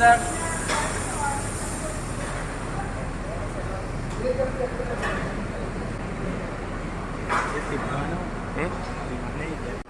certo? Esse plano, né? é ideia.